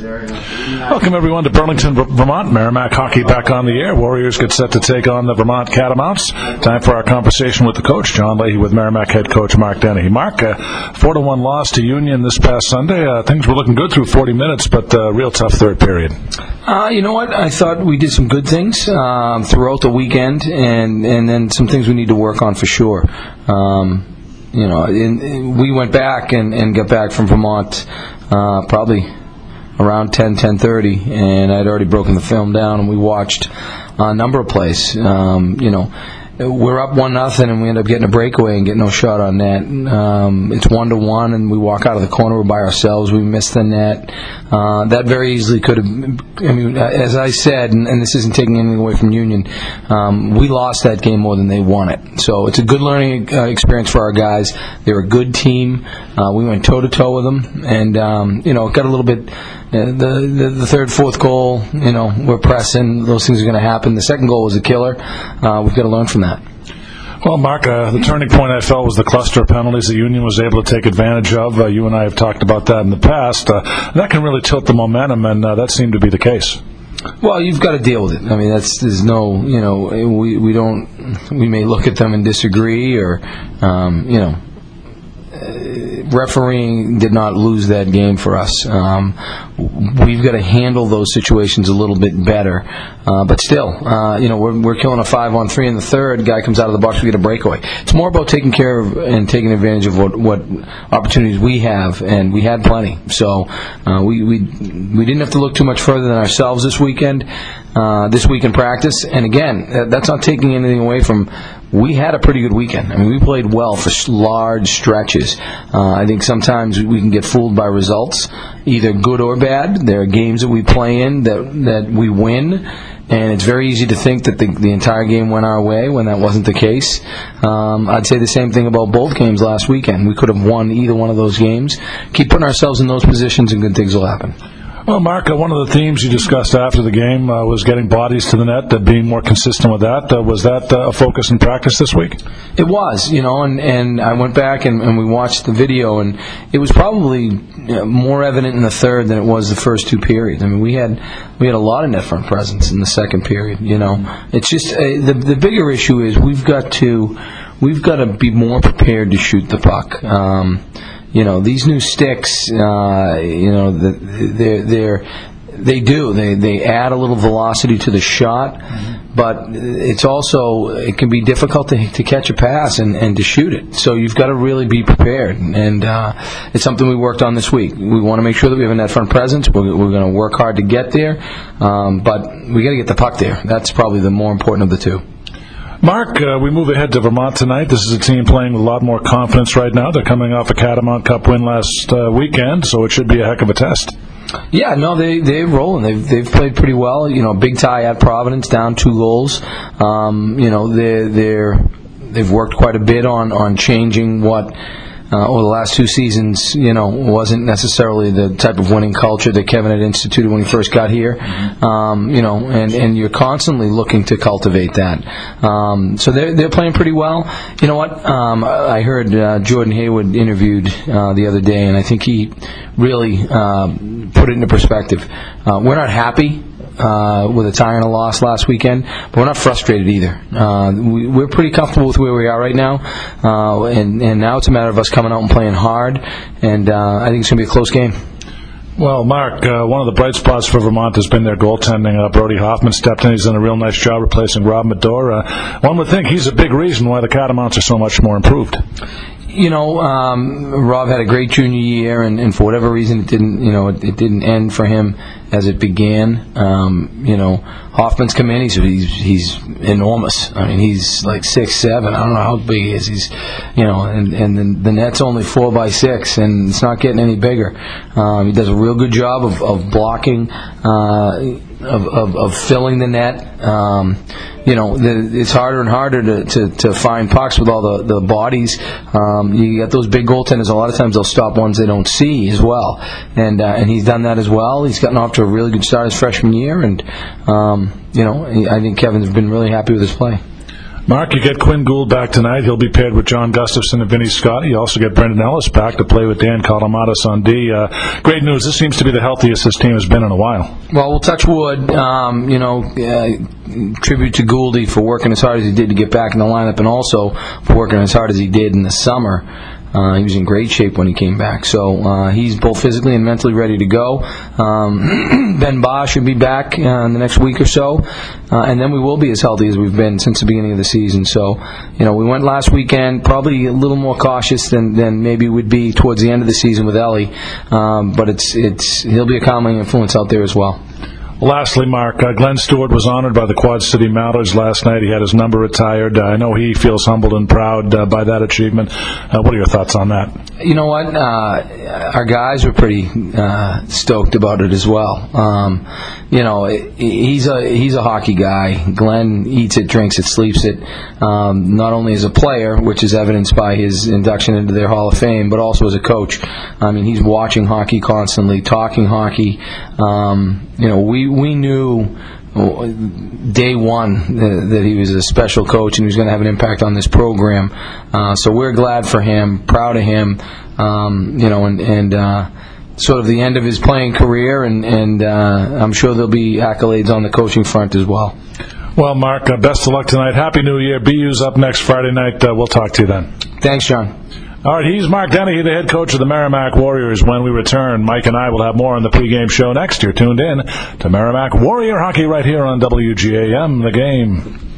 Welcome everyone to Burlington, Vermont. Merrimack hockey back on the air. Warriors get set to take on the Vermont Catamounts. Time for our conversation with the coach, John Leahy, with Merrimack head coach Mark Dennehy. Mark, uh, four to one loss to Union this past Sunday. Uh, things were looking good through 40 minutes, but uh, real tough third period. Uh, you know what? I thought we did some good things um, throughout the weekend, and and then some things we need to work on for sure. Um, you know, in, in, we went back and, and got back from Vermont uh, probably around 10, 10.30, and I'd already broken the film down, and we watched a number of plays. Um, you know, we're up one nothing, and we end up getting a breakaway and get no shot on net. Um, it's one to one, and we walk out of the corner. We're by ourselves. We miss the net. Uh, that very easily could have. I mean, as I said, and, and this isn't taking anything away from Union, um, we lost that game more than they won it. So it's a good learning uh, experience for our guys. They're a good team. Uh, we went toe to toe with them, and um, you know, it got a little bit. The, the, the third, fourth goal, you know, we're pressing. Those things are going to happen. The second goal was a killer. Uh, we've got to learn from that. Well, Mark, uh, the turning point I felt was the cluster of penalties the Union was able to take advantage of. Uh, you and I have talked about that in the past. Uh, that can really tilt the momentum, and uh, that seemed to be the case. Well, you've got to deal with it. I mean, that's there's no, you know, we we don't, we may look at them and disagree, or, um, you know, refereeing did not lose that game for us. Um, we've got to handle those situations a little bit better. Uh, but still, uh, you know, we're, we're killing a five on three in the third. Guy comes out of the box, we get a breakaway. It's more about taking care of and taking advantage of what, what opportunities we have, and we had plenty. So uh, we, we we didn't have to look too much further than ourselves this weekend, uh, this week in practice. And again, that's not taking anything away from we had a pretty good weekend. I mean, we played well for large stretches. Uh, I think sometimes we can get fooled by results, either good or bad. There are games that we play in that that we win, and it's very easy to think that the, the entire game went our way when that wasn't the case. Um, I'd say the same thing about both games last weekend. We could have won either one of those games. Keep putting ourselves in those positions, and good things will happen. Well, Mark, uh, one of the themes you discussed after the game uh, was getting bodies to the net, uh, being more consistent with that. Uh, was that uh, a focus in practice this week? It was, you know, and, and I went back and, and we watched the video, and it was probably more evident in the third than it was the first two periods. I mean, we had we had a lot of net front presence in the second period. You know, it's just uh, the the bigger issue is we've got to we've got to be more prepared to shoot the puck. Um, you know these new sticks uh, you know they're they're they do. They they add a little velocity to the shot mm-hmm. but it's also it can be difficult to, to catch a pass and, and to shoot it. So you've got to really be prepared. And uh, it's something we worked on this week. We want to make sure that we have a net front presence. We're, we're going to work hard to get there um, but we got to get the puck there. That's probably the more important of the two Mark, uh, we move ahead to Vermont tonight. This is a team playing with a lot more confidence right now. They're coming off a Catamount Cup win last uh, weekend, so it should be a heck of a test. Yeah, no, they they're rolling. They've they've played pretty well. You know, big tie at Providence, down two goals. Um, you know, they they're they've worked quite a bit on on changing what uh, the last two seasons, you know, wasn't necessarily the type of winning culture that Kevin had instituted when he first got here. Um, you know, and, and you're constantly looking to cultivate that. Um, so they're they're playing pretty well. You know what? Um, I heard uh, Jordan Hayward interviewed uh, the other day, and I think he really uh, put it into perspective. Uh, we're not happy uh, with a tie and a loss last weekend, but we're not frustrated either. Uh, we, are pretty comfortable with where we are right now, uh, and, and now it's a matter of us coming out and playing hard, and uh, I think it's going to be a close game. Well, Mark, uh, one of the bright spots for Vermont has been their goaltending. Uh, Brody Hoffman stepped in. He's done a real nice job replacing Rob Madore. One would think he's a big reason why the Catamounts are so much more improved you know, um, Rob had a great junior year, and, and, for whatever reason, it didn't, you know, it, it didn't end for him as it began. Um, you know, Hoffman's come in. He's, he's he's enormous. I mean, he's like six seven. I don't know how big he is. He's, you know, and and the, the net's only four by six, and it's not getting any bigger. Um, he does a real good job of of blocking. Uh, of, of, of filling the net. Um, you know, the, it's harder and harder to, to, to, find pucks with all the, the bodies. Um, you get those big goaltenders. A lot of times they'll stop ones they don't see as well, and uh, and he's done that as well. He's gotten off to a really good start his freshman year, and um, you know, I think Kevin's been really happy with his play. Mark, you get Quinn Gould back tonight. He'll be paired with John Gustafson and Vinny Scott. You also get Brendan Ellis back to play with Dan Kolomatis on D. Uh, great news. This seems to be the healthiest this team has been in a while. Well, we'll touch wood. Um, you know, uh, tribute to Gouldy for working as hard as he did to get back in the lineup and also for working as hard as he did in the summer. Uh, he was in great shape when he came back, so uh, he's both physically and mentally ready to go. Um, ben Ba should be back uh, in the next week or so, uh, and then we will be as healthy as we've been since the beginning of the season. So, you know, we went last weekend probably a little more cautious than, than maybe we'd be towards the end of the season with Ellie, um, but it's it's he'll be a calming influence out there as well. Lastly, Mark, uh, Glenn Stewart was honored by the Quad City Mallards last night. He had his number retired. Uh, I know he feels humbled and proud uh, by that achievement. Uh, what are your thoughts on that? You know what? Uh, our guys were pretty uh, stoked about it as well. Um, you know, he's a he's a hockey guy. Glenn eats it, drinks it, sleeps it. Um, not only as a player, which is evidenced by his induction into their Hall of Fame, but also as a coach. I mean, he's watching hockey constantly, talking hockey. Um, you know, we we knew day one that he was a special coach and he was going to have an impact on this program. Uh, so we're glad for him, proud of him, um, you know, and, and uh, sort of the end of his playing career, and, and uh, I'm sure there'll be accolades on the coaching front as well. Well, Mark, uh, best of luck tonight. Happy New Year. BU's up next Friday night. Uh, we'll talk to you then. Thanks, John. All right, he's Mark Dennehy, the head coach of the Merrimack Warriors. When we return, Mike and I will have more on the pregame show next. You're tuned in to Merrimack Warrior Hockey right here on WGAM, the game.